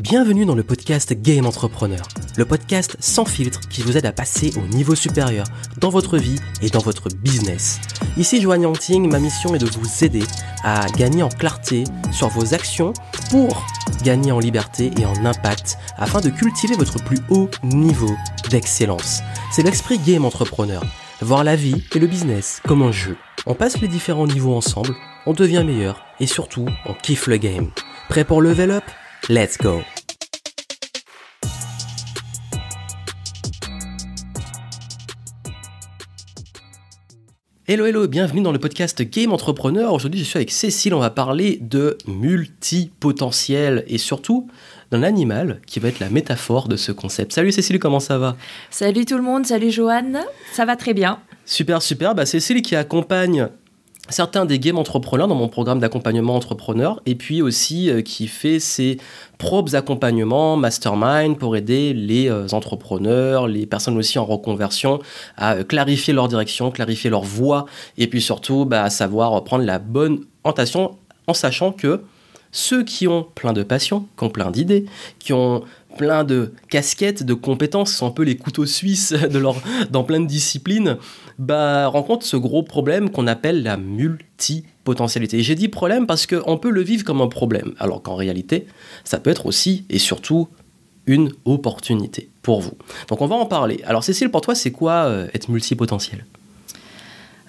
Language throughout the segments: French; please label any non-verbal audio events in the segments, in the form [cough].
Bienvenue dans le podcast Game Entrepreneur, le podcast sans filtre qui vous aide à passer au niveau supérieur dans votre vie et dans votre business. Ici Joanne Yangting, ma mission est de vous aider à gagner en clarté sur vos actions pour gagner en liberté et en impact afin de cultiver votre plus haut niveau d'excellence. C'est l'esprit Game Entrepreneur, voir la vie et le business comme un jeu. On passe les différents niveaux ensemble, on devient meilleur et surtout on kiffe le game. Prêt pour level up? Let's go Hello hello, bienvenue dans le podcast Game Entrepreneur. Aujourd'hui je suis avec Cécile, on va parler de multipotentiel et surtout d'un animal qui va être la métaphore de ce concept. Salut Cécile, comment ça va? Salut tout le monde, salut Joanne, ça va très bien. Super super, bah Cécile qui accompagne certains des game entrepreneurs dans mon programme d'accompagnement entrepreneur et puis aussi euh, qui fait ses propres accompagnements mastermind pour aider les euh, entrepreneurs, les personnes aussi en reconversion à euh, clarifier leur direction, clarifier leur voie et puis surtout bah, à savoir prendre la bonne orientation en sachant que ceux qui ont plein de passion, qui ont plein d'idées, qui ont plein de casquettes, de compétences, sont un peu les couteaux suisses [laughs] dans plein de disciplines, bah, rencontrent ce gros problème qu'on appelle la multipotentialité. Et j'ai dit problème parce qu'on peut le vivre comme un problème, alors qu'en réalité, ça peut être aussi et surtout une opportunité pour vous. Donc on va en parler. Alors Cécile, pour toi, c'est quoi euh, être multipotentiel?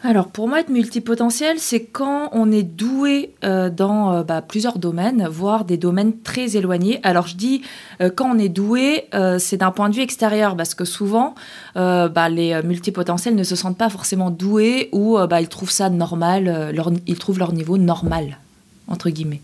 Alors pour moi, être multipotentiel, c'est quand on est doué euh, dans euh, bah, plusieurs domaines, voire des domaines très éloignés. Alors je dis euh, quand on est doué, c'est d'un point de vue extérieur, parce que souvent, bah, les multipotentiels ne se sentent pas forcément doués ou bah, ils trouvent ça normal, ils trouvent leur niveau normal, entre guillemets.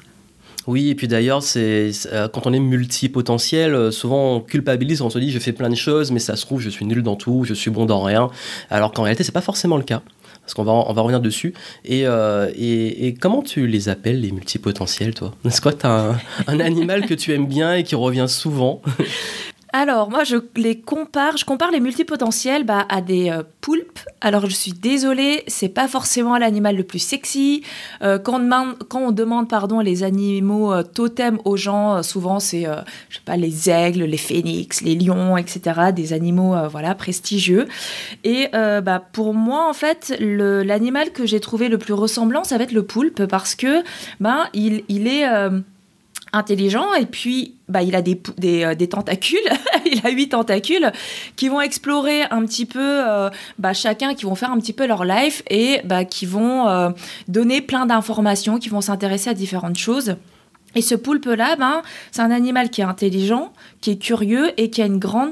Oui, et puis d'ailleurs, c'est quand on est multipotentiel, souvent on culpabilise, on se dit je fais plein de choses, mais ça se trouve je suis nul dans tout, je suis bon dans rien, alors qu'en réalité c'est pas forcément le cas parce qu'on va, on va revenir dessus. Euh, et, comment tu les appelles, les multipotentiels, toi? Est-ce que tu un, animal que tu aimes bien et qui revient souvent? Alors, moi, je les compare. Je compare les multipotentiels bah, à des euh, poulpes. Alors, je suis désolée, c'est pas forcément l'animal le plus sexy. Euh, quand, on demande, pardon, les animaux euh, totems aux gens, souvent c'est, je sais pas, les aigles, les phénix, les lions, etc. Des animaux, voilà, prestigieux. Et bah, pour moi, en fait, l'animal que j'ai trouvé le plus ressemblant, ça va être le poulpe parce que, ben, il, il est intelligent et puis bah, il a des, euh, tentacules, [laughs] il a huit tentacules qui vont explorer un petit peu euh, bah, chacun, qui vont faire un petit peu leur life et bah, qui vont euh, donner plein d'informations, qui vont s'intéresser à différentes choses. Et ce poulpe-là, ben, c'est un animal qui est intelligent, qui est curieux et qui a une grande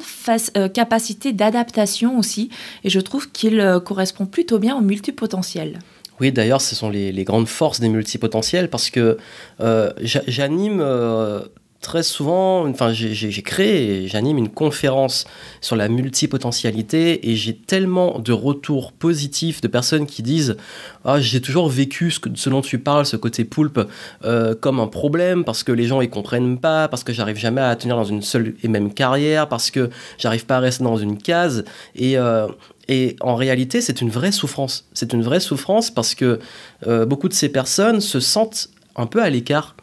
capacité d'adaptation aussi. Et je trouve qu'il correspond plutôt bien au multipotentiel. Oui, d'ailleurs, ce sont les, grandes forces des multipotentiels parce que euh, j'anime euh, très souvent, enfin, j'ai créé et j'anime une conférence sur la multipotentialité et j'ai tellement de retours positifs de personnes qui disent ah, j'ai toujours vécu ce, dont tu parles, ce côté poulpe, euh, comme un problème parce que les gens ils comprennent pas, parce que j'arrive jamais à tenir dans une seule et même carrière, parce que j'arrive pas à rester dans une case et et en réalité, c'est une vraie souffrance. C'est une vraie souffrance parce que euh, beaucoup de ces personnes se sentent un peu à l'écart.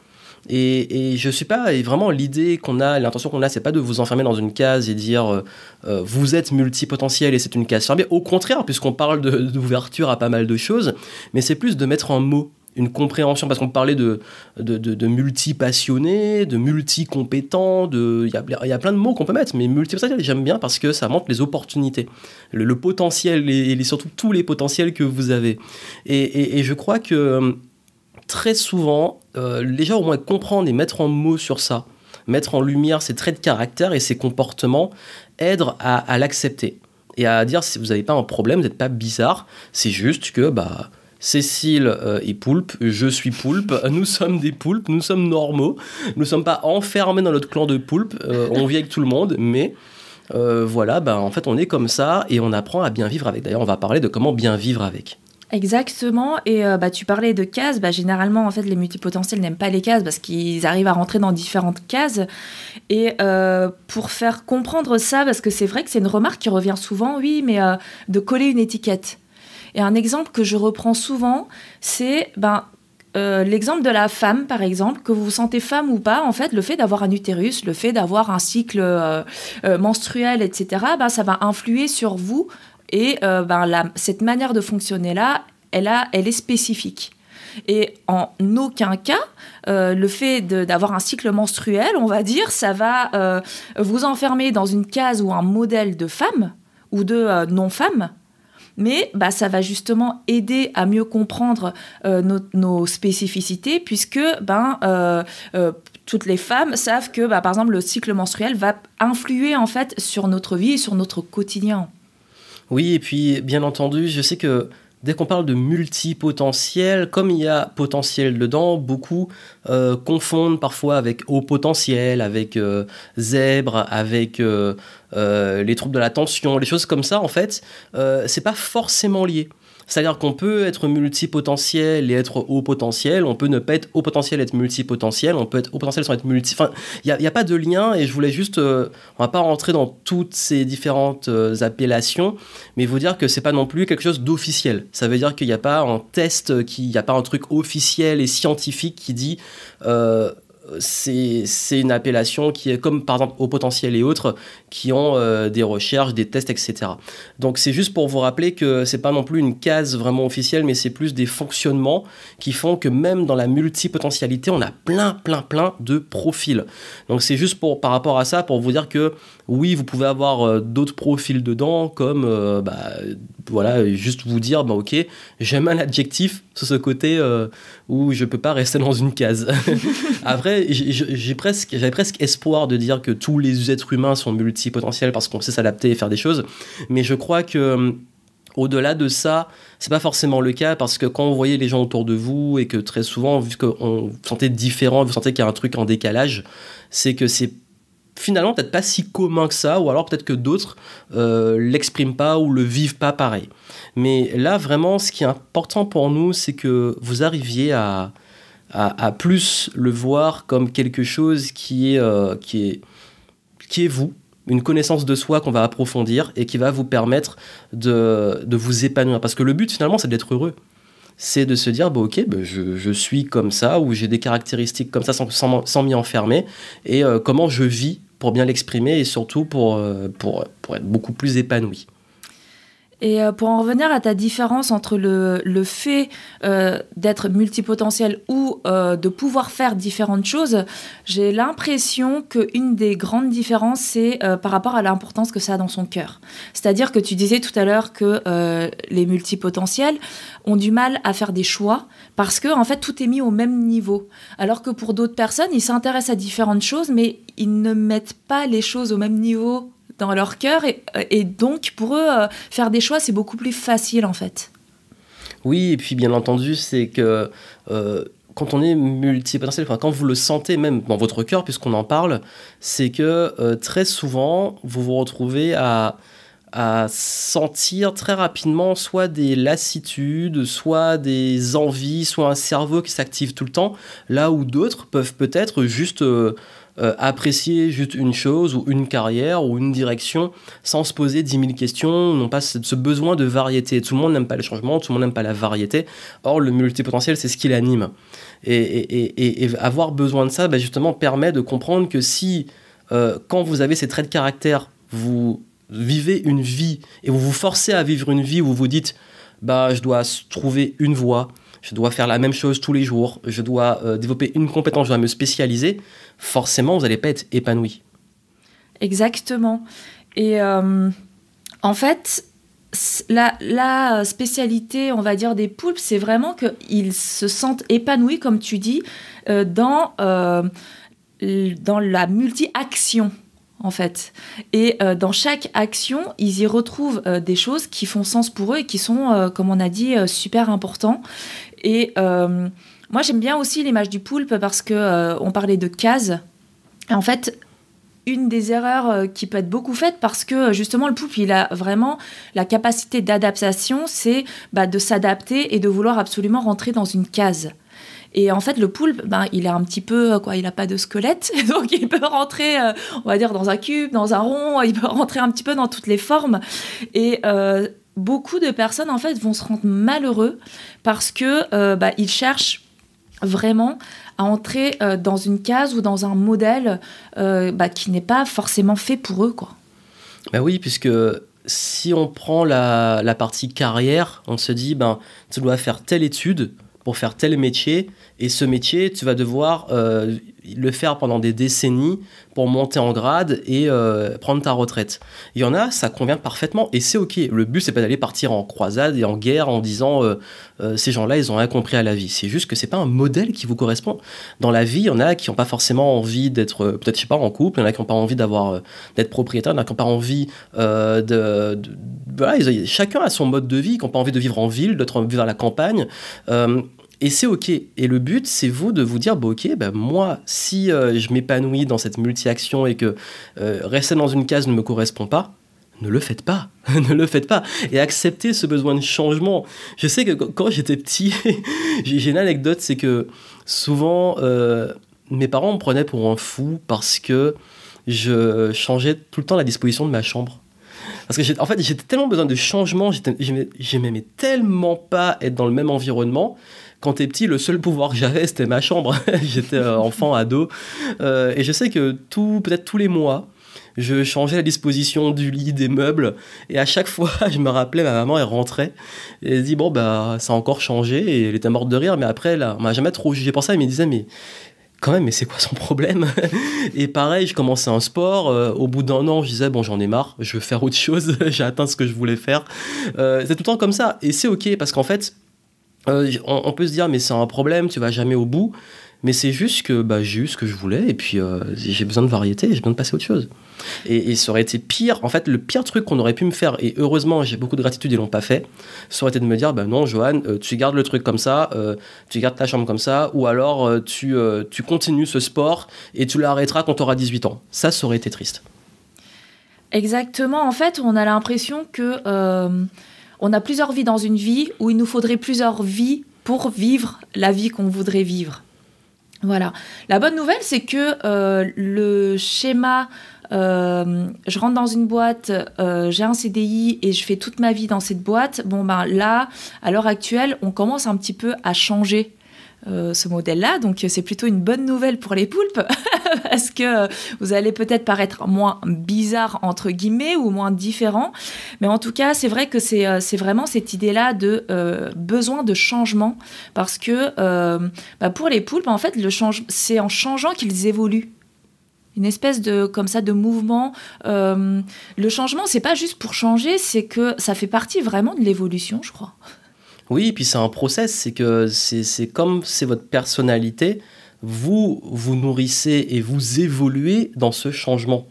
Et, et, je suis pas et vraiment l'idée qu'on a, l'intention qu'on a, c'est pas de vous enfermer dans une case et dire euh, euh, vous êtes multipotentiel et c'est une case fermée. Au contraire, puisqu'on parle d'ouverture à pas mal de choses, mais c'est plus de mettre en mots une compréhension, parce qu'on parlait de, de, de, multi-passionnés, de multi-compétents, il y a, plein de mots qu'on peut mettre, mais multi j'aime bien parce que ça montre les opportunités, le, potentiel et, surtout tous les potentiels que vous avez. Et, et, je crois que euh, très souvent, euh, les gens au moins comprendre et mettre en mots sur ça, mettre en lumière ces traits de caractère et ces comportements, aident à, l'accepter et à dire si vous n'avez pas un problème, vous n'êtes pas bizarre, c'est juste que bah Cécile euh, est poulpe, je suis poulpe, [laughs] nous sommes des poulpes, nous sommes normaux, nous ne sommes pas enfermés dans notre clan de poulpes, euh, on vit avec tout le monde, mais voilà, ben, en fait on est comme ça et on apprend à bien vivre avec. D'ailleurs on va parler de comment bien vivre avec. Exactement. Et bah, tu parlais de cases. Bah, généralement, en fait, les multipotentiels n'aiment pas les cases parce qu'ils arrivent à rentrer dans différentes cases. Et pour faire comprendre ça, parce que c'est vrai que c'est une remarque qui revient souvent, oui, mais de coller une étiquette. Et un exemple que je reprends souvent, c'est ben, euh, l'exemple de la femme, par exemple, que vous vous sentez femme ou pas, en fait, le fait d'avoir un utérus, le fait d'avoir un cycle euh, euh, menstruel, etc., ben, ça va influer sur vous. Et ben, cette manière de fonctionner-là, elle, a, elle est spécifique. Et en aucun cas, le fait d'avoir un cycle menstruel, on va dire, ça va vous enfermer dans une case ou un modèle de femme ou de non-femme mais bah, ça va justement aider à mieux comprendre euh, nos, spécificités, puisque ben, euh, euh, toutes les femmes savent que, bah, par exemple, le cycle menstruel va influer en fait sur notre vie et sur notre quotidien. Oui, et puis bien entendu, je sais que dès qu'on parle de multipotentiel, comme il y a potentiel dedans, beaucoup euh, confondent parfois avec haut potentiel, avec euh, zèbre, avec euh, les troubles de l'attention, les choses comme ça. En fait, c'est pas forcément lié. C'est-à-dire qu'on peut être multipotentiel et être haut potentiel, on peut ne pas être haut potentiel et être multipotentiel, on peut être haut potentiel sans être multi... Enfin, il n'y a, pas de lien et je voulais juste... Euh, on va pas rentrer dans toutes ces différentes euh, appellations, mais vous dire que c'est pas non plus quelque chose d'officiel. Ça veut dire qu'il n'y a pas un test, qu'il n'y a pas un truc officiel et scientifique qui dit... Euh, c'est une appellation qui est comme par exemple au potentiel et autres qui ont euh, des recherches, des tests, etc. Donc c'est juste pour vous rappeler que c'est pas non plus une case vraiment officielle, mais c'est plus des fonctionnements qui font que même dans la multipotentialité, on a plein, plein, plein de profils. Donc c'est juste pour par rapport à ça pour vous dire que oui, vous pouvez avoir euh, d'autres profils dedans, comme euh, bah, voilà, juste vous dire, bah, ok, j'aime un adjectif sur ce côté où je peux pas rester dans une case. [laughs] Après, j'ai presque, j'avais presque espoir de dire que tous les êtres humains sont multipotentiels parce qu'on sait s'adapter et faire des choses, mais je crois que euh, au-delà de ça, c'est pas forcément le cas parce que quand vous voyez les gens autour de vous et que très souvent, vu que vous sentez différent, vous sentez qu'il y a un truc en décalage, c'est que c'est finalement peut-être pas si commun que ça, ou alors peut-être que d'autres euh, l'expriment pas ou le vivent pas pareil. Mais là, vraiment, ce qui est important pour nous, c'est que vous arriviez à, à, plus le voir comme quelque chose qui est, euh, qui est, qui est vous, une connaissance de soi qu'on va approfondir et qui va vous permettre de, de vous épanouir. Parce que le but, finalement, c'est d'être heureux c'est de se dire bah, ok bah, je, suis comme ça ou j'ai des caractéristiques comme ça sans, m'y enfermer et euh, comment je vis pour bien l'exprimer et surtout pour, euh, être beaucoup plus épanoui. Et euh, pour en revenir à ta différence entre le, le fait euh, d'être multipotentiel ou euh, de pouvoir faire différentes choses, j'ai l'impression qu'une des grandes différences, c'est par rapport à l'importance que ça a dans son cœur. C'est-à-dire que tu disais tout à l'heure que les multipotentiels ont du mal à faire des choix parce que en fait tout est mis au même niveau. Alors que pour d'autres personnes, ils s'intéressent à différentes choses, mais ils ne mettent pas les choses au même niveau dans leur cœur et, donc pour eux euh, faire des choix c'est beaucoup plus facile en fait. Oui et puis bien entendu c'est que euh, quand on est multipotentiel, quand vous le sentez même dans votre cœur puisqu'on en parle, c'est que euh, très souvent vous vous retrouvez à sentir très rapidement soit des lassitudes, soit des envies, soit un cerveau qui s'active tout le temps, là où d'autres peuvent peut-être juste euh, apprécier juste une chose ou une carrière ou une direction sans se poser 10 000 questions, non pas ce besoin de variété. Tout le monde n'aime pas le changement, tout le monde n'aime pas la variété. Or, le multipotentiel, c'est ce qui l'anime. Et, avoir besoin de ça, bah, justement, permet de comprendre que si, euh, quand vous avez ces traits de caractère, vous vivez une vie et vous vous forcez à vivre une vie où vous vous dites, bah, je dois trouver une voie, je dois faire la même chose tous les jours, je dois euh, développer une compétence, je dois me spécialiser, forcément, vous n'allez pas être épanoui. Exactement. Et euh, en fait, la, spécialité, on va dire, des poulpes, c'est vraiment qu'ils se sentent épanouis, comme tu dis, euh, dans, dans la multi-action en fait. Et dans chaque action, ils y retrouvent des choses qui font sens pour eux et qui sont, comme on a dit, super importants. Et euh, moi, j'aime bien aussi l'image du poulpe parce que euh, on parlait de cases. En fait, une des erreurs euh, qui peut être beaucoup faite parce que justement le poulpe il a vraiment la capacité d'adaptation c'est bah, de s'adapter et de vouloir absolument rentrer dans une case et en fait le poulpe ben il a un petit peu quoi il n'a pas de squelette [laughs] donc il peut rentrer on va dire dans un cube dans un rond il peut rentrer un petit peu dans toutes les formes et beaucoup de personnes en fait vont se rendre malheureux parce que euh, bah, ils cherchent vraiment à entrer dans une case ou dans un modèle bah, qui n'est pas forcément fait pour eux. Quoi. Bah oui, puisque si on prend la, la, partie carrière, on se dit, ben, tu dois faire telle étude pour faire tel métier, et ce métier, tu vas devoir euh, le faire pendant des décennies pour monter en grade et euh, prendre ta retraite. Il y en a, ça convient parfaitement et c'est ok. Le but, c'est pas d'aller partir en croisade et en guerre en disant euh, ces gens-là, ils ont rien compris à la vie. C'est juste que c'est pas un modèle qui vous correspond. Dans la vie, il y en a qui n'ont pas forcément envie d'être, peut-être, je sais pas, en couple, il y en a qui n'ont pas envie d'avoir, d'être propriétaire, il y en a qui n'ont pas envie de. voilà, chacun a son mode de vie, qui n'ont pas envie de vivre en ville, d'être vivre à la campagne. Et c'est OK. Et le but, c'est vous de vous dire, bah, OK, bah, moi, si euh, je m'épanouis dans cette multi-action et que euh, rester dans une case ne me correspond pas, ne le faites pas. [laughs] ne le faites pas. Et acceptez ce besoin de changement. Je sais que quand j'étais petit, [laughs] j'ai une anecdote, c'est que souvent, euh, mes parents me prenaient pour un fou parce que je changeais tout le temps la disposition de ma chambre. Parce que en fait, j'étais tellement besoin de changement, j'aimais tellement pas être dans le même environnement quand t'es petit, le seul pouvoir que j'avais, c'était ma chambre. [laughs] J'étais euh, enfant, ado. Euh, et je sais que tout, peut-être tous les mois, je changeais la disposition du lit, des meubles. Et à chaque fois, [laughs] je me rappelais, ma maman, elle rentrait. Et elle dit, bon, bah, ça a encore changé. Et elle était morte de rire. Mais après, là, on m'a jamais trop jugé pour ça. Elle me disait, mais quand même, mais c'est quoi son problème? [laughs] Et pareil, je commençais un sport. Euh, au bout d'un an, je disais, bon, j'en ai marre, je veux faire autre chose. J'ai atteint ce que je voulais faire. c'est tout le temps comme ça. Et c'est OK, parce qu'en fait, euh, on, peut se dire, mais c'est un problème, tu vas jamais au bout. Mais c'est juste que bah, j'ai eu ce que je voulais et puis euh, j'ai besoin de variété, j'ai besoin de passer à autre chose. Et, ça aurait été pire. En fait, le pire truc qu'on aurait pu me faire, et heureusement j'ai beaucoup de gratitude, ils l'ont pas fait, ça aurait été de me dire bah non, Johan, euh, tu gardes le truc comme ça, tu gardes ta chambre comme ça, ou alors tu, tu continues ce sport et tu l'arrêteras quand tu auras 18 ans. Ça, ça aurait été triste. Exactement. En fait, on a l'impression que on a plusieurs vies dans une vie où il nous faudrait plusieurs vies pour vivre la vie qu'on voudrait vivre. Voilà. La bonne nouvelle, c'est que euh, le schéma, euh, je rentre dans une boîte, euh, j'ai un CDI et je fais toute ma vie dans cette boîte. Bon, ben là, à l'heure actuelle, on commence un petit peu à changer euh, ce modèle-là. Donc c'est plutôt une bonne nouvelle pour les poulpes [laughs] parce que vous allez peut-être paraître moins bizarre entre guillemets ou moins différent. Mais en tout cas, c'est vrai que c'est euh, vraiment cette idée-là de euh, besoin de changement parce que bah, pour les poulpes, en fait, c'est en changeant qu'ils évoluent une espèce de comme ça de mouvement. le changement, c'est pas juste pour changer, c'est que ça fait partie vraiment de l'évolution, je crois. Oui, puis c'est un process, c'est que c'est comme c'est votre personnalité, vous vous nourrissez et vous évoluez dans ce changement,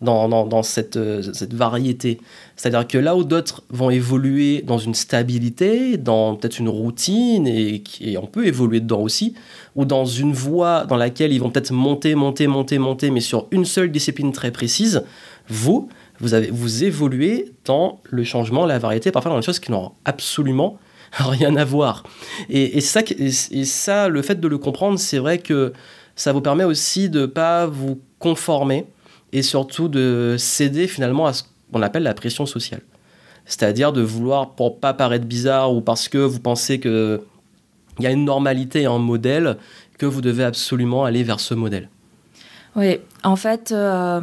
dans, dans, cette, cette, variété. C'est-à-dire que là où d'autres vont évoluer dans une stabilité, dans peut-être une routine, et, et, on peut évoluer dedans aussi, ou dans une voie dans laquelle ils vont peut-être monter, monter, monter, monter, mais sur une seule discipline très précise, vous, vous, avez, vous évoluez dans le changement, la variété, parfois dans des choses qui n'ont absolument [laughs] rien à voir. Et, ça, et, le fait de le comprendre, c'est vrai que ça vous permet aussi de ne pas vous conformer et surtout de céder finalement à ce qu'on appelle la pression sociale. C'est-à-dire de vouloir, pour pas paraître bizarre ou parce que vous pensez qu'il y a une normalité, un modèle, que vous devez absolument aller vers ce modèle. Oui, en fait, euh,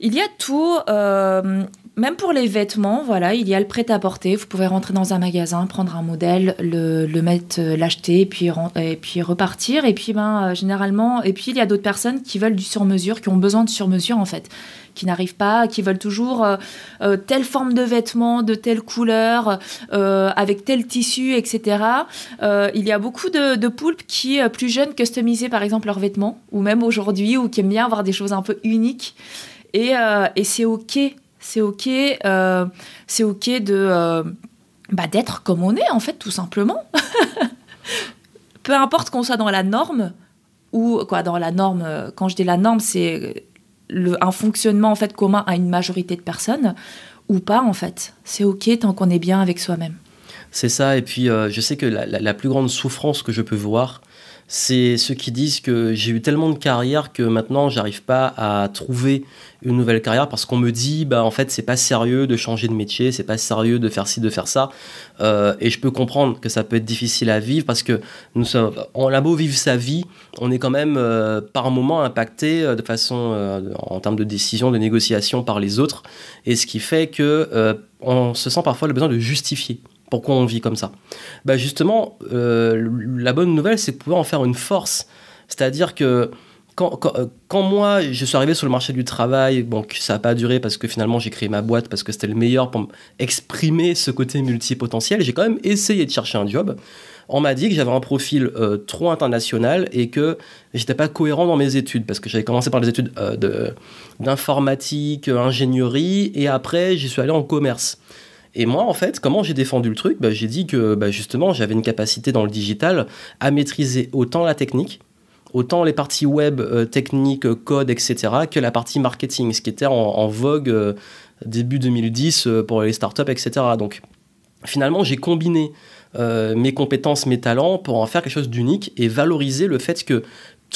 il y a tout. Euh, même pour les vêtements, voilà, il y a le prêt-à-porter. Vous pouvez rentrer dans un magasin, prendre un modèle, le, mettre, euh, l'acheter, et puis, et puis repartir. Et puis, ben, euh, généralement, et puis il y a d'autres personnes qui veulent du sur-mesure, qui ont besoin de sur-mesure en fait, qui n'arrivent pas, qui veulent toujours euh, telle forme de vêtements, de telle couleur, avec tel tissu, etc. il y a beaucoup de, de poulpes qui, plus jeunes, customisaient par exemple leurs vêtements, ou même aujourd'hui, ou qui aiment bien avoir des choses un peu uniques. Et, et c'est ok c'est ok, euh, c'est ok de euh, bah, d'être comme on est en fait, tout simplement. [laughs] Peu importe qu'on soit dans la norme ou quoi, dans la norme. Euh, quand je dis la norme, c'est un fonctionnement en fait commun à une majorité de personnes ou pas en fait. C'est ok tant qu'on est bien avec soi-même. C'est ça. Et puis je sais que la, la, plus grande souffrance que je peux voir, c'est ceux qui disent que j'ai eu tellement de carrière que maintenant j'arrive pas à trouver une nouvelle carrière parce qu'on me dit bah en fait c'est pas sérieux de changer de métier, c'est pas sérieux de faire ci, de faire ça. Euh, et je peux comprendre que ça peut être difficile à vivre parce que nous sommes, on a beau vivre sa vie, on est quand même euh, par moment impacté euh, de façon en termes de décision, de négociation par les autres, et ce qui fait que on se sent parfois le besoin de justifier pourquoi on vit comme ça bah Justement, euh, la bonne nouvelle, c'est de pouvoir en faire une force. C'est-à-dire que quand, euh, moi, je suis arrivé sur le marché du travail, bon, ça n'a pas duré parce que finalement, j'ai créé ma boîte parce que c'était le meilleur pour exprimer ce côté multipotentiel. J'ai quand même essayé de chercher un job. On m'a dit que j'avais un profil euh, trop international et que j'étais pas cohérent dans mes études parce que j'avais commencé par des études d'informatique, ingénierie et après, j'y suis allé en commerce. Et moi, en fait, comment j'ai défendu le truc bah, J'ai dit que bah, justement, j'avais une capacité dans le digital à maîtriser autant la technique, autant les parties web, euh, technique, code, etc., que la partie marketing, ce qui était en, vogue euh, début 2010 euh, pour les startups, etc. Donc, finalement, j'ai combiné mes compétences, mes talents pour en faire quelque chose d'unique et valoriser le fait que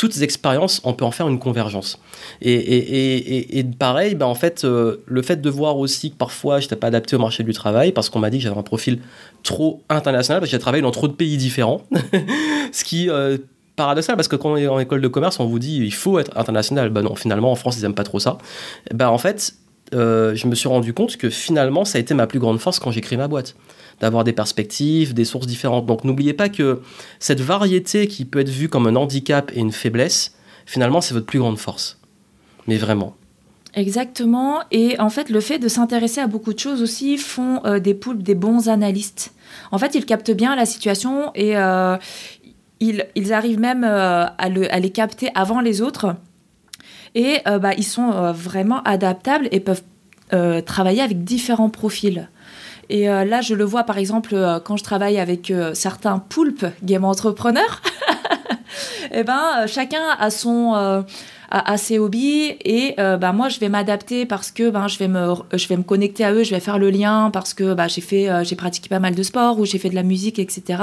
toutes ces expériences, on peut en faire une convergence. Et, pareil, ben en fait, euh, le fait de voir aussi que parfois je n'étais pas adapté au marché du travail parce qu'on m'a dit que j'avais un profil trop international, parce que j'ai travaillé dans trop de pays différents, [laughs] ce qui euh, paradoxal parce que quand on est en école de commerce, on vous dit il faut être international. Ben non, finalement en France ils n'aiment pas trop ça. Ben en fait, euh, je me suis rendu compte que finalement ça a été ma plus grande force quand j'ai créé ma boîte d'avoir des perspectives, des sources différentes. Donc n'oubliez pas que cette variété qui peut être vue comme un handicap et une faiblesse, finalement, c'est votre plus grande force. Mais vraiment. Exactement. Et en fait, le fait de s'intéresser à beaucoup de choses aussi font euh, des poulpes des bons analystes. En fait, ils captent bien la situation et euh, ils, arrivent même euh, à, les capter avant les autres. Et bah, ils sont vraiment adaptables et peuvent travailler avec différents profils. Et euh, là, je le vois par exemple euh, quand je travaille avec euh, certains poulpes game entrepreneurs. [laughs] eh ben, chacun a son à, ses hobbies et euh, bah, moi je vais m'adapter parce que ben, je, vais me, je vais me connecter à eux, je vais faire le lien parce que bah, j'ai fait euh, j'ai pratiqué pas mal de sport ou j'ai fait de la musique, etc.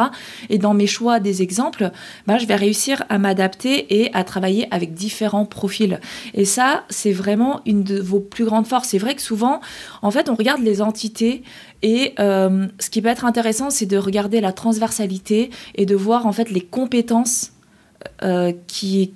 Et dans mes choix des exemples, bah, je vais réussir à m'adapter et à travailler avec différents profils. Et ça, c'est vraiment une de vos plus grandes forces. C'est vrai que souvent, en fait, on regarde les entités et euh, ce qui peut être intéressant, c'est de regarder la transversalité et de voir en fait les compétences euh, qui,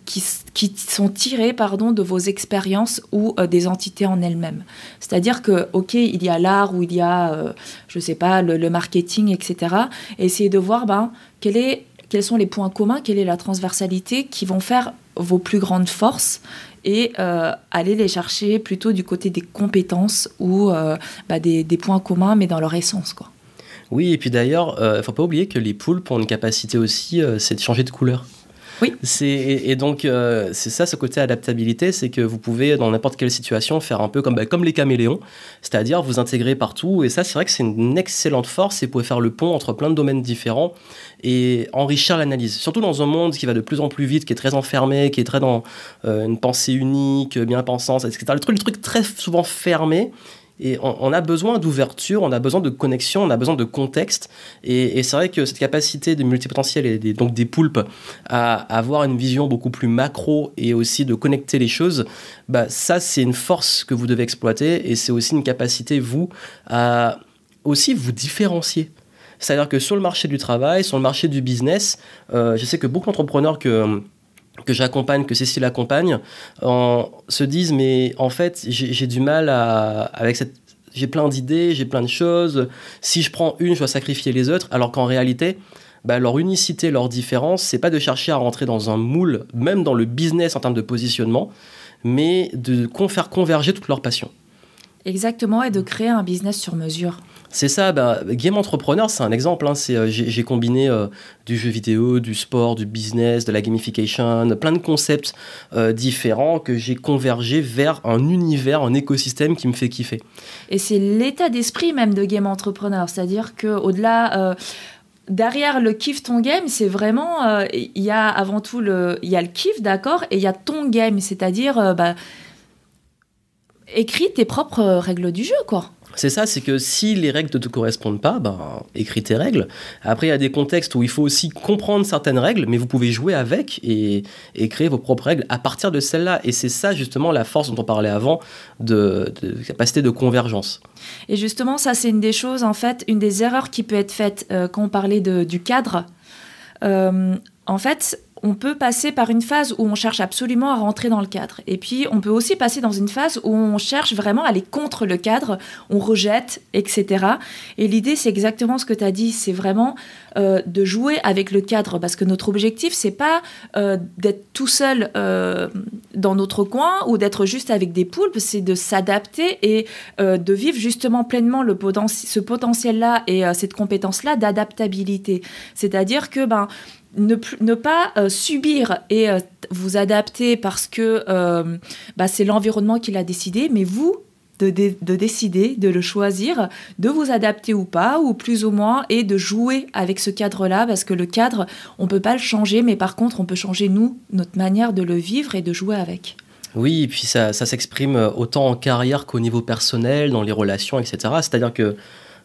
sont tirés pardon, de vos expériences ou euh, des entités en elles-mêmes. C'est-à-dire que, OK, il y a l'art ou il y a, euh, je ne sais pas, le, marketing, etc. Et essayer de voir ben, quel quels sont les points communs, quelle est la transversalité qui vont faire vos plus grandes forces et aller les chercher plutôt du côté des compétences ou bah, des, points communs, mais dans leur essence. Quoi. Oui, et puis d'ailleurs, il ne faut pas oublier que les poules ont une capacité aussi, c'est de changer de couleur. Oui. Et, donc, euh, c'est ça, ce côté adaptabilité, c'est que vous pouvez, dans n'importe quelle situation, faire un peu comme, bah, comme les caméléons, c'est-à-dire vous intégrer partout. Et ça, c'est vrai que c'est une excellente force et vous pouvez faire le pont entre plein de domaines différents et enrichir l'analyse. Surtout dans un monde qui va de plus en plus vite, qui est très enfermé, qui est très dans euh, une pensée unique, bien pensante, etc. Le truc, le truc très souvent fermé et on, a besoin d'ouverture, on a besoin de connexion, on a besoin de contexte. Et, c'est vrai que cette capacité de multipotentiel et donc des poulpes à, avoir une vision beaucoup plus macro et aussi de connecter les choses, bah, ça c'est une force que vous devez exploiter et c'est aussi une capacité, vous, à aussi vous différencier. C'est-à-dire que sur le marché du travail, sur le marché du business, euh, je sais que beaucoup d'entrepreneurs que que j'accompagne, que Cécile accompagne, se disent mais en fait j'ai du mal à, avec cette j'ai plein d'idées, j'ai plein de choses. Si je prends une, je dois sacrifier les autres. Alors qu'en réalité, bah, leur unicité, leur différence, c'est pas de chercher à rentrer dans un moule, même dans le business en termes de positionnement, mais de faire converger toutes leurs passions. Exactement, et de créer un business sur mesure. C'est ça, bah, Game Entrepreneur, c'est un exemple. Hein, euh, j'ai combiné euh, du jeu vidéo, du sport, du business, de la gamification, plein de concepts euh, différents que j'ai convergé vers un univers, un écosystème qui me fait kiffer. Et c'est l'état d'esprit même de Game Entrepreneur, c'est-à-dire qu'au-delà derrière le kiff ton game, c'est vraiment il y a avant tout le il y a le kiff, d'accord, et il y a ton game, c'est-à-dire bah, écris tes propres règles du jeu, quoi. C'est ça, c'est que si les règles ne te correspondent pas, ben, écris tes règles. Après, il y a des contextes où il faut aussi comprendre certaines règles, mais vous pouvez jouer avec et, créer vos propres règles à partir de celles-là. Et c'est ça, justement, la force dont on parlait avant, de, capacité de convergence. Et justement, ça, c'est une des choses, en fait, une des erreurs qui peut être faite euh, quand on parlait du cadre. Euh, en fait, on peut passer par une phase où on cherche absolument à rentrer dans le cadre. Et puis, on peut aussi passer dans une phase où on cherche vraiment à aller contre le cadre, on rejette, etc. Et l'idée, c'est exactement ce que tu as dit, c'est vraiment euh, de jouer avec le cadre, parce que notre objectif, c'est pas euh, d'être tout seul euh, dans notre coin ou d'être juste avec des poulpes, c'est de s'adapter et de vivre justement pleinement le ce potentiel-là et cette compétence-là d'adaptabilité. C'est-à-dire que, ben, ne, pas euh, subir et euh, vous adapter parce que euh, bah, c'est l'environnement qui l'a décidé, mais vous, de, décider, de le choisir, de vous adapter ou pas, ou plus ou moins, et de jouer avec ce cadre-là, parce que le cadre, on ne peut pas le changer, mais par contre, on peut changer, nous, notre manière de le vivre et de jouer avec. Oui, et puis ça, s'exprime autant en carrière qu'au niveau personnel, dans les relations, etc. C'est-à-dire que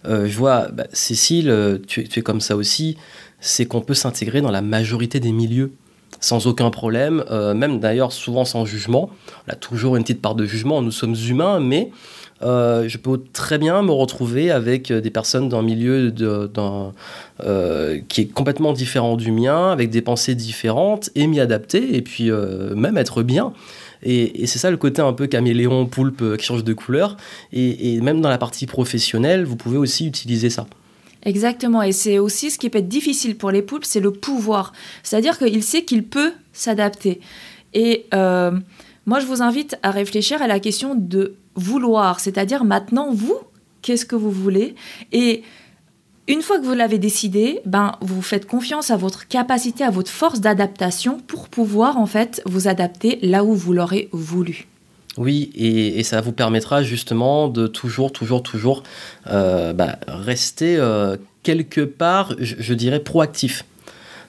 je vois, bah, Cécile, tu, tu, es comme ça aussi c'est qu'on peut s'intégrer dans la majorité des milieux sans aucun problème, euh, même d'ailleurs souvent sans jugement. On a toujours une petite part de jugement, nous sommes humains, mais euh, je peux très bien me retrouver avec des personnes d'un milieu euh, qui est complètement différent du mien, avec des pensées différentes, et m'y adapter, et puis même être bien. Et, c'est ça le côté un peu caméléon, poulpe qui change de couleur. et même dans la partie professionnelle, vous pouvez aussi utiliser ça. Exactement, et c'est aussi ce qui peut être difficile pour les poulpes, c'est le pouvoir. C'est-à-dire qu'il sait qu'il peut s'adapter. Et euh, moi, je vous invite à réfléchir à la question de vouloir, c'est-à-dire maintenant, vous, qu'est-ce que vous voulez? Et une fois que vous l'avez décidé, ben, vous faites confiance à votre capacité, à votre force d'adaptation pour pouvoir en fait vous adapter là où vous l'aurez voulu. Oui, et, ça vous permettra justement de toujours, toujours, toujours euh, bah, rester euh, quelque part, je, dirais, proactif.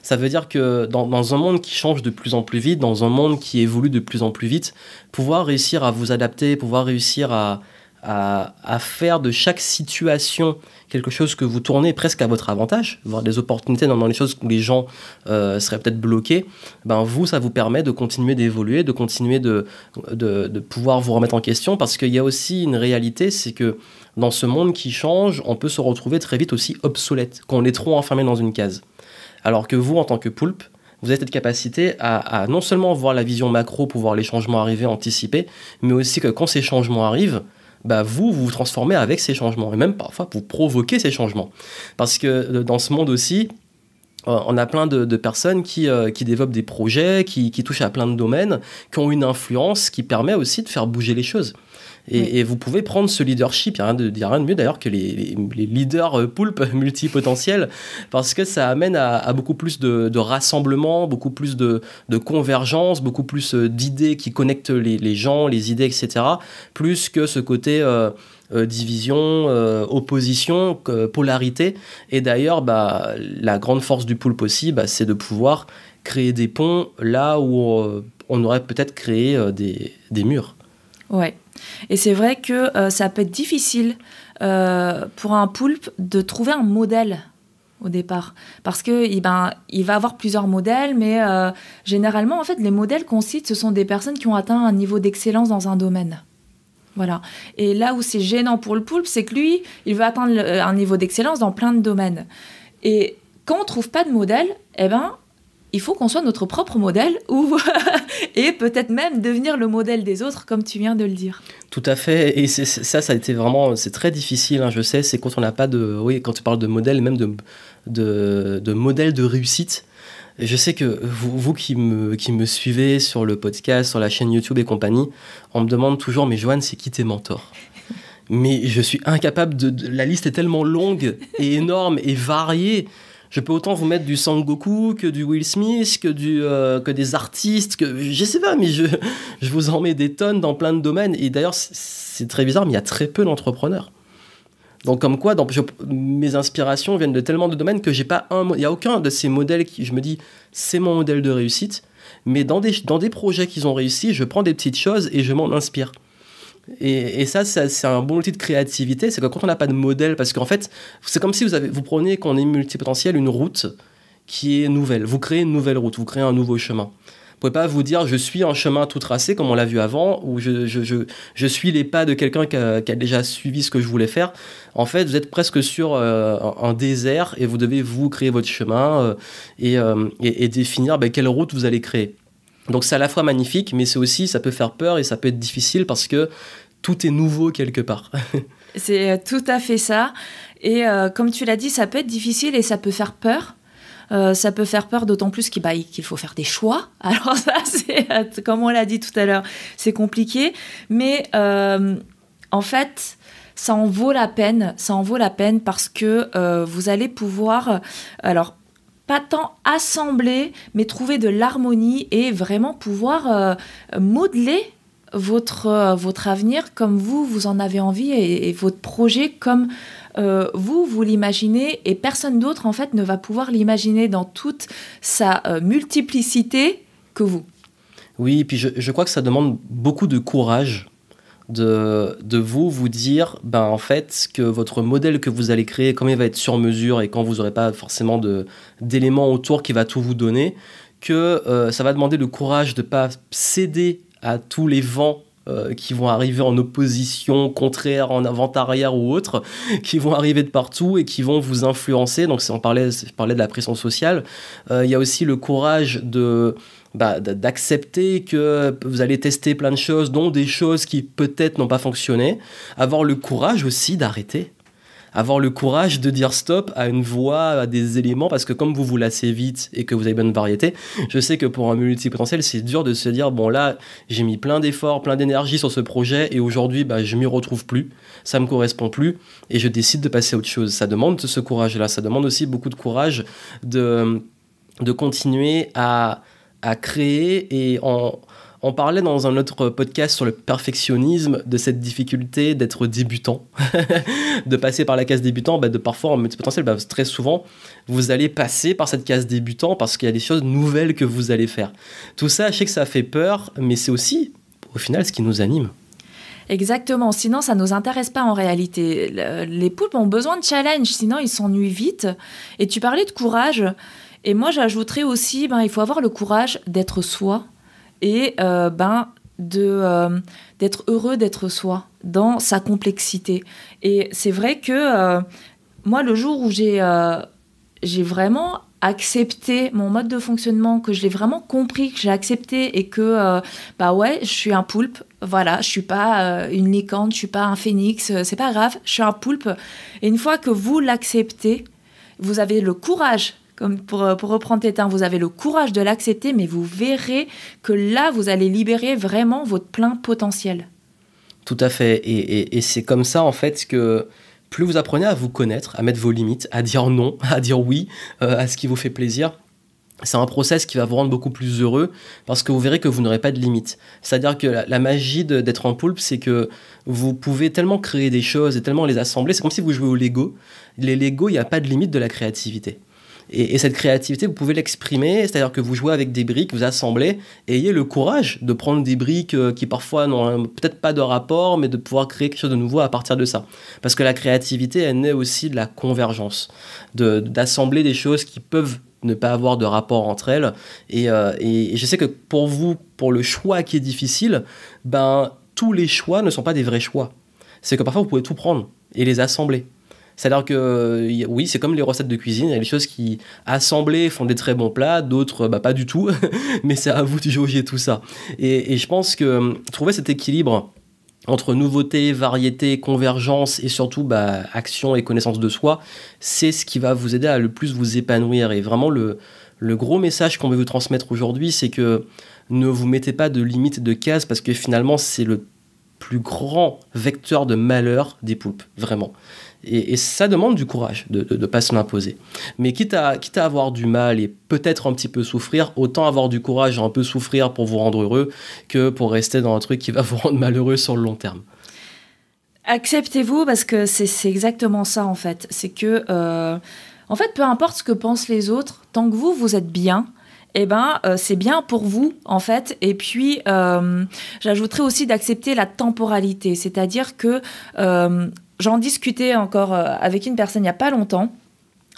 Ça veut dire que dans, un monde qui change de plus en plus vite, dans un monde qui évolue de plus en plus vite, pouvoir réussir à vous adapter, pouvoir réussir à, à, faire de chaque situation quelque chose que vous tournez presque à votre avantage, voir des opportunités dans, les choses où les gens euh, seraient peut-être bloqués, ben vous, ça vous permet de continuer d'évoluer, de continuer de, de, pouvoir vous remettre en question, parce qu'il y a aussi une réalité, c'est que dans ce monde qui change, on peut se retrouver très vite aussi obsolète, quand on est trop enfermé dans une case. Alors que vous, en tant que poulpe, vous avez cette capacité à, à, non seulement voir la vision macro pour voir les changements arriver, anticiper, mais aussi que quand ces changements arrivent, bah vous, vous vous transformez avec ces changements. Et même parfois, vous provoquez ces changements. Parce que euh, dans ce monde aussi, euh, on a plein de, personnes qui, euh, qui, développent des projets, qui, qui, touchent à plein de domaines, qui ont une influence qui permet aussi de faire bouger les choses. Et, vous pouvez prendre ce leadership. Il n'y a, rien de mieux d'ailleurs que les, leaders euh, poulpes [laughs] multipotentiels, parce que ça amène à, beaucoup plus de, rassemblement, beaucoup plus de, convergence, beaucoup plus euh, d'idées qui connectent les, gens, les idées, etc. Plus que ce côté euh, division, opposition, polarité. Et d'ailleurs, bah, la grande force du poulpe aussi, bah, c'est de pouvoir créer des ponts là où on aurait peut-être créé des, des murs. Ouais. Et c'est vrai que euh, ça peut être difficile euh, pour un poulpe de trouver un modèle au départ. Parce que eh ben, il va avoir plusieurs modèles, mais euh, généralement, en fait, les modèles qu'on cite, ce sont des personnes qui ont atteint un niveau d'excellence dans un domaine. Voilà. Et là où c'est gênant pour le poulpe, c'est que lui, il veut atteindre un niveau d'excellence dans plein de domaines. Et quand on trouve pas de modèle, eh ben, il faut qu'on soit notre propre modèle ou [laughs] et peut-être même devenir le modèle des autres, comme tu viens de le dire. Tout à fait. Et ça, ça a été vraiment, c'est très difficile. Hein, je sais, c'est quand on n'a pas de, oui, quand tu parles de modèle, même de, de, modèle de réussite. je sais que vous, vous, qui, me, qui me suivez sur le podcast, sur la chaîne YouTube et compagnie, on me demande toujours, mais Joanne, c'est qui tes mentors? Mais je suis incapable de, La liste est tellement longue et énorme et variée je peux autant vous mettre du Sangoku que du Will Smith, que, du, euh, que des artistes, que je sais pas, mais je, [laughs] je vous en mets des tonnes dans plein de domaines. Et d'ailleurs, c'est très bizarre, mais il y a très peu d'entrepreneurs. Donc comme quoi, mes inspirations viennent de tellement de domaines que j'ai pas un, il y a aucun de ces modèles qui, je me dis, c'est mon modèle de réussite. Mais dans des, dans des projets qu'ils ont réussi, je prends des petites choses et je m'en inspire. Et, ça, c'est un bon outil de créativité. C'est que quand on n'a pas de modèle, parce qu'en fait, c'est comme si vous, avez, vous preniez, quand on est multipotentiel, une route qui est nouvelle. Vous créez une nouvelle route, vous créez un nouveau chemin. Vous pouvez pas vous dire je suis un chemin tout tracé comme on l'a vu avant ou je, suis les pas de quelqu'un qui a, déjà suivi ce que je voulais faire. En fait, vous êtes presque sur euh, un, désert et vous devez vous créer votre chemin euh, et, euh, et, définir ben, quelle route vous allez créer. Donc c'est à la fois magnifique, mais c'est aussi ça peut faire peur et ça peut être difficile parce que tout est nouveau quelque part. [laughs] c'est tout à fait ça. Et comme tu l'as dit, ça peut être difficile et ça peut faire peur. Euh, ça peut faire peur, d'autant plus qu'il bah, faut faire des choix. [laughs] Alors ça, c'est euh, comme on l'a dit tout à l'heure, c'est compliqué. Mais euh, en fait, ça en vaut la peine. Ça en vaut la peine parce que vous allez pouvoir, alors pas tant assembler, mais trouver de l'harmonie et vraiment pouvoir modeler votre, votre avenir comme vous, vous en avez envie et, et votre projet comme euh, vous, vous l'imaginez et personne d'autre, en fait, ne va pouvoir l'imaginer dans toute sa euh, multiplicité que vous. Oui, puis je, je, crois que ça demande beaucoup de courage de, vous vous dire, ben, en fait, que votre modèle que vous allez créer, comme il va être sur mesure et quand vous n'aurez pas forcément d'éléments autour qui va tout vous donner, que euh, ça va demander le courage de ne pas céder à tous les vents euh, qui vont arriver en opposition, contraire, en avant-arrière ou autre, [laughs] qui vont arriver de partout et qui vont vous influencer. Donc, on parlait, je parlais de la pression sociale. Euh, il y a aussi le courage de bah, d'accepter que vous allez tester plein de choses, dont des choses qui peut-être n'ont pas fonctionné. Avoir le courage aussi d'arrêter avoir le courage de dire stop à une voix, à des éléments, parce que comme vous vous lassez vite et que vous avez bonne variété, je sais que pour un multipotentiel, c'est dur de se dire, bon là, j'ai mis plein d'efforts, plein d'énergie sur ce projet, et aujourd'hui, bah, je m'y retrouve plus, ça me correspond plus, et je décide de passer à autre chose. Ça demande ce courage-là, ça demande aussi beaucoup de courage de, de continuer à, à créer et en on parlait dans un autre podcast sur le perfectionnisme de cette difficulté d'être débutant, [laughs] de passer par la case débutant, bah, de parfois en multipotentiel, bah, très souvent, vous allez passer par cette case débutant parce qu'il y a des choses nouvelles que vous allez faire. Tout ça, je sais que ça fait peur, mais c'est aussi, au final, ce qui nous anime. Exactement, sinon ça ne nous intéresse pas en réalité. Les poulpes ont besoin de challenge, sinon ils s'ennuient vite. Et tu parlais de courage, et moi j'ajouterais aussi, ben, il faut avoir le courage d'être soi, et euh, ben, de euh, d'être heureux d'être soi dans sa complexité. Et c'est vrai que euh, moi, le jour où j'ai j'ai vraiment accepté mon mode de fonctionnement, que je l'ai vraiment compris, que j'ai accepté et que bah ouais, je suis un poulpe. Voilà, je suis pas une licorne, je suis pas un phénix, c'est pas grave, je suis un poulpe. Et une fois que vous l'acceptez, vous avez le courage comme pour, euh, pour reprendre termes, vous avez le courage de l'accepter, mais vous verrez que là, vous allez libérer vraiment votre plein potentiel. Tout à fait. Et, c'est comme ça, en fait, que plus vous apprenez à vous connaître, à mettre vos limites, à dire non, [laughs] à dire oui euh, à ce qui vous fait plaisir, c'est un process qui va vous rendre beaucoup plus heureux parce que vous verrez que vous n'aurez pas de limites. C'est-à-dire que la, la magie d'être en poulpe, c'est que vous pouvez tellement créer des choses et tellement les assembler. C'est comme si vous jouez au Lego. Les Lego, il n'y a pas de limite de la créativité. Et, cette créativité, vous pouvez l'exprimer, c'est-à-dire que vous jouez avec des briques, vous assemblez, et ayez le courage de prendre des briques euh, qui parfois n'ont peut-être pas de rapport, mais de pouvoir créer quelque chose de nouveau à partir de ça. Parce que la créativité, elle naît aussi de la convergence, d'assembler des choses qui peuvent ne pas avoir de rapport entre elles. Et, euh, et, je sais que pour vous, pour le choix qui est difficile, ben, tous les choix ne sont pas des vrais choix. C'est que parfois vous pouvez tout prendre et les assembler. C'est-à-dire que, oui, c'est comme les recettes de cuisine, il y a des choses qui, assemblées, font des très bons plats, d'autres, bah, pas du tout, [laughs] mais c'est à vous de jauger tout ça. Et, je pense que euh, trouver cet équilibre entre nouveauté, variété, convergence et surtout bah, action et connaissance de soi, c'est ce qui va vous aider à le plus vous épanouir. Et vraiment, le, le gros message qu'on veut vous transmettre aujourd'hui, c'est que ne vous mettez pas de limites de cases parce que finalement, c'est le plus grand vecteur de malheur des poulpes, vraiment. Et, ça demande du courage de ne pas se l'imposer. Mais quitte à, quitte à avoir du mal et peut-être un petit peu souffrir, autant avoir du courage et un peu souffrir pour vous rendre heureux que pour rester dans un truc qui va [laughs] vous rendre malheureux sur le long terme. Acceptez-vous parce que c'est exactement ça en fait. C'est que, euh, en fait, peu importe ce que pensent les autres, tant que vous, vous êtes bien, eh ben, c'est bien pour vous, en fait. Et puis, j'ajouterais aussi d'accepter la temporalité, c'est-à-dire que j'en discutais encore avec une personne il n'y a pas longtemps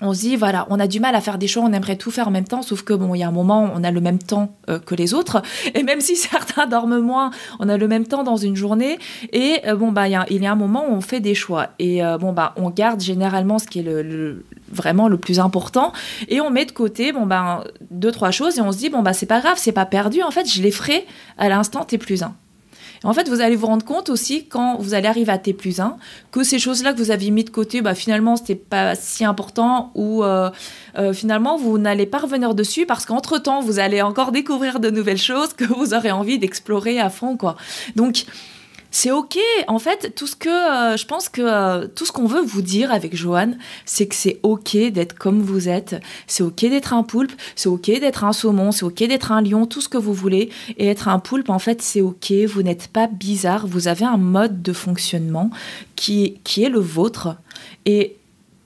on se dit, voilà, on a du mal à faire des choix, on aimerait tout faire en même temps, sauf que, bon, il y a un moment, on a le même temps euh, que les autres. [laughs] Et même si certains [laughs] dorment moins, on a le même temps dans une journée. Et, euh, bon, bah, il y, a un moment où on fait des choix. Et, euh, bon, bah, on garde généralement ce qui est le, vraiment le plus important. Et on met de côté, bon, bah, deux, trois choses. Et on se dit, bon, bah, c'est pas grave, c'est pas perdu. En fait, je les ferai à l'instant T plus 1 en fait, vous allez vous rendre compte aussi, quand vous allez arriver à T plus 1, que ces choses-là que vous aviez mis de côté, bah, finalement, c'était pas si important ou euh, euh, finalement, vous n'allez pas revenir dessus parce qu'entre-temps, vous allez encore découvrir de nouvelles choses que vous aurez envie d'explorer à fond. Quoi. Donc, c'est ok. En fait, tout ce que euh, je pense que euh, tout ce qu'on veut vous dire avec Joanne, c'est que c'est ok d'être comme vous êtes. C'est ok d'être un poulpe. C'est ok d'être un saumon. C'est ok d'être un lion. Tout ce que vous voulez. Et être un poulpe, en fait, c'est ok. Vous n'êtes pas bizarre. Vous avez un mode de fonctionnement qui, qui est le vôtre. Et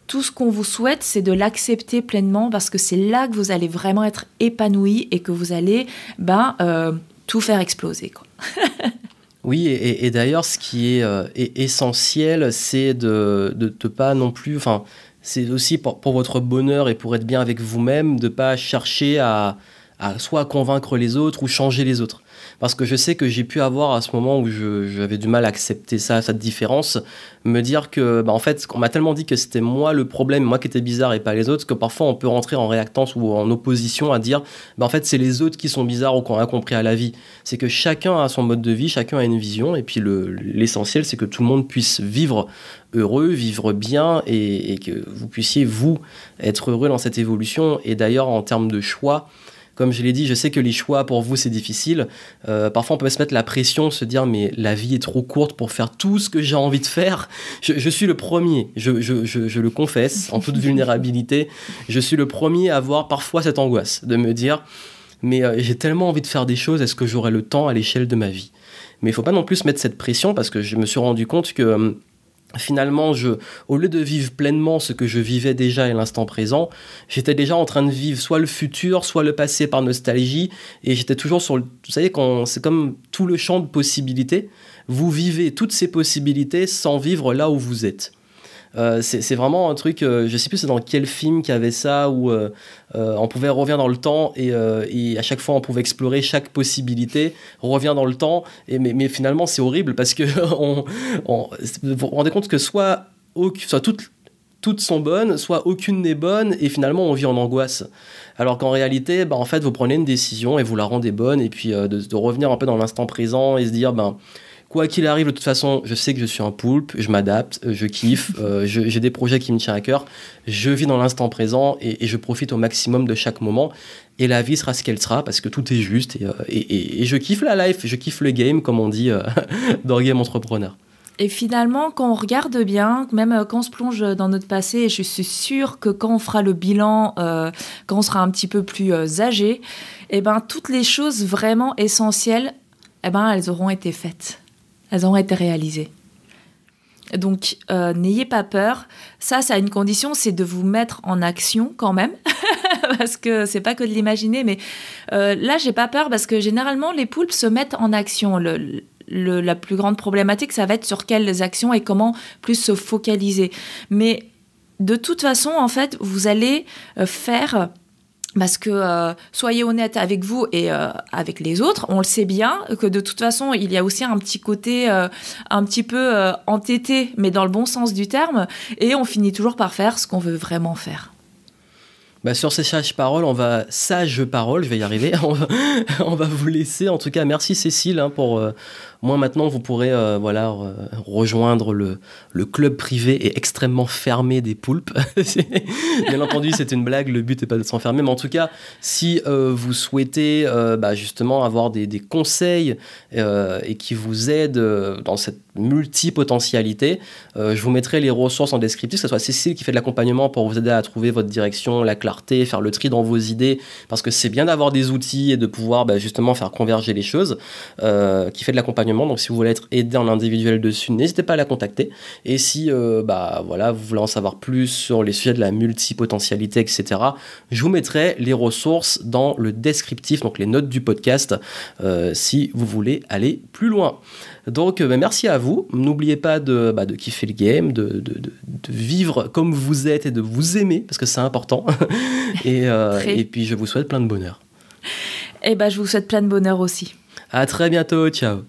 tout ce qu'on vous souhaite, c'est de l'accepter pleinement parce que c'est là que vous allez vraiment être épanoui et que vous allez ben, euh, tout faire exploser. [laughs] Oui, et, d'ailleurs, ce qui est, euh, essentiel, c'est de ne pas non plus. Enfin, c'est aussi pour, votre bonheur et pour être bien avec vous-même, de ne pas chercher à, à soit convaincre les autres ou changer les autres. Parce que je sais que j'ai pu avoir à ce moment où j'avais du mal à accepter ça, cette différence, me dire que, bah, en fait, on m'a tellement dit que c'était moi le problème, moi qui étais bizarre et pas les autres, que parfois on peut rentrer en réactance ou en opposition à dire, bah, en fait, c'est les autres qui sont bizarres ou qu'on a compris à la vie. C'est que chacun a son mode de vie, chacun a une vision, et puis l'essentiel, c'est que tout le monde puisse vivre heureux, vivre bien, et que vous puissiez, vous, être heureux dans cette évolution. Et d'ailleurs, en termes de choix, comme je l'ai dit, je sais que les choix pour vous c'est difficile. Euh, parfois on peut se mettre la pression, se dire mais la vie est trop courte pour faire tout ce que j'ai envie de faire. Je, suis le premier, je, le confesse en toute vulnérabilité, je suis le premier à avoir parfois cette angoisse de me dire mais euh, j'ai tellement envie de faire des choses, est-ce que j'aurai le temps à l'échelle de ma vie? Mais il faut pas non plus mettre cette pression parce que je me suis rendu compte que hum, finalement, je, au lieu de vivre pleinement ce que je vivais déjà à l'instant présent, j'étais déjà en train de vivre soit le futur, soit le passé par nostalgie, et j'étais toujours sur le... Vous savez, c'est comme tout le champ de possibilités, vous vivez toutes ces possibilités sans vivre là où vous êtes. Euh, c'est vraiment un truc, euh, je sais plus c'est dans quel film qu'il avait ça, où euh, on pouvait revenir dans le temps et, à chaque fois on pouvait explorer chaque possibilité, revient dans le temps, et, mais, finalement c'est horrible parce que [laughs] on, vous vous rendez compte que soit, toutes, sont bonnes, soit aucune n'est bonne, et finalement on vit en angoisse. Alors qu'en réalité, bah, en fait, vous prenez une décision et vous la rendez bonne, et puis de, de, revenir un peu dans l'instant présent et se dire, ben quoi qu'il arrive, de toute façon, je sais que je suis un poulpe, je m'adapte, euh, je kiffe, [laughs] euh, j'ai des projets qui me tiennent à cœur, je vis dans l'instant présent et, je profite au maximum de chaque moment. Et la vie sera ce qu'elle sera parce que tout est juste et, euh, je kiffe la life, je kiffe le game, comme on dit [laughs] dans Game Entrepreneur. Et finalement, quand on regarde bien, même quand on se plonge dans notre passé, je suis sûre que quand on fera le bilan, quand on sera un petit peu plus âgé, eh ben, toutes les choses vraiment essentielles, eh ben, elles auront été faites elles ont été réalisées. Donc, euh, n'ayez pas peur. Ça, ça a une condition, c'est de vous mettre en action quand même, [laughs] parce que c'est pas que de l'imaginer. Mais euh, là, j'ai pas peur parce que généralement, les poulpes se mettent en action. la plus grande problématique, ça va être sur quelles actions et comment plus se focaliser. Mais de toute façon, en fait, vous allez euh, faire parce que euh, soyez honnête avec vous et euh, avec les autres, on le sait bien que de toute façon il y a aussi un petit côté euh, un petit peu entêté, mais dans le bon sens du terme, et on finit toujours par faire ce qu'on veut vraiment faire. Bah, sur ces sages paroles, on va sage paroles, je vais y arriver. [laughs] On va, vous laisser. En tout cas, merci Cécile hein, pour moi, maintenant, vous pourrez euh, voilà, rejoindre le, le, club privé et extrêmement fermé des poulpes. [laughs] Bien entendu, c'est une blague, le but n'est pas de s'enfermer, mais en tout cas, si euh, vous souhaitez euh, bah, justement avoir des, des conseils et qui vous aident dans cette multipotentialité, je vous mettrai les ressources en descriptif, que ce soit Cécile qui fait de l'accompagnement pour vous aider à trouver votre direction, la clarté faire le tri dans vos idées, parce que c'est bien d'avoir des outils et de pouvoir bah, justement faire converger les choses, qui fait de l'accompagnement. Donc si vous voulez être aidé en individuel dessus, n'hésitez pas à la contacter. Et si euh, bah, voilà, vous voulez en savoir plus sur les sujets de la multipotentialité, etc., je vous mettrai les ressources dans le descriptif, donc les notes du podcast, euh, si vous voulez aller plus loin. Donc bah, merci à vous. N'oubliez pas de, bah, de kiffer le game, de, de, de, vivre comme vous êtes et de vous aimer, parce que c'est important. [laughs] et, et puis je vous souhaite plein de bonheur. Et eh bah, je vous souhaite plein de bonheur aussi. À très bientôt, ciao